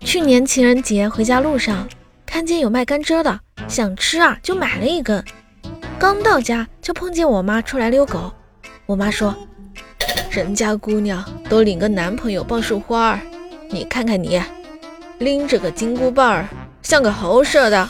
去年情人节回家路上看见有卖甘蔗的想吃啊就买了一根刚到家就碰见我妈出来遛狗我妈说人家姑娘都领个男朋友抱束花儿你看看你拎着个金箍棒儿像个猴似的。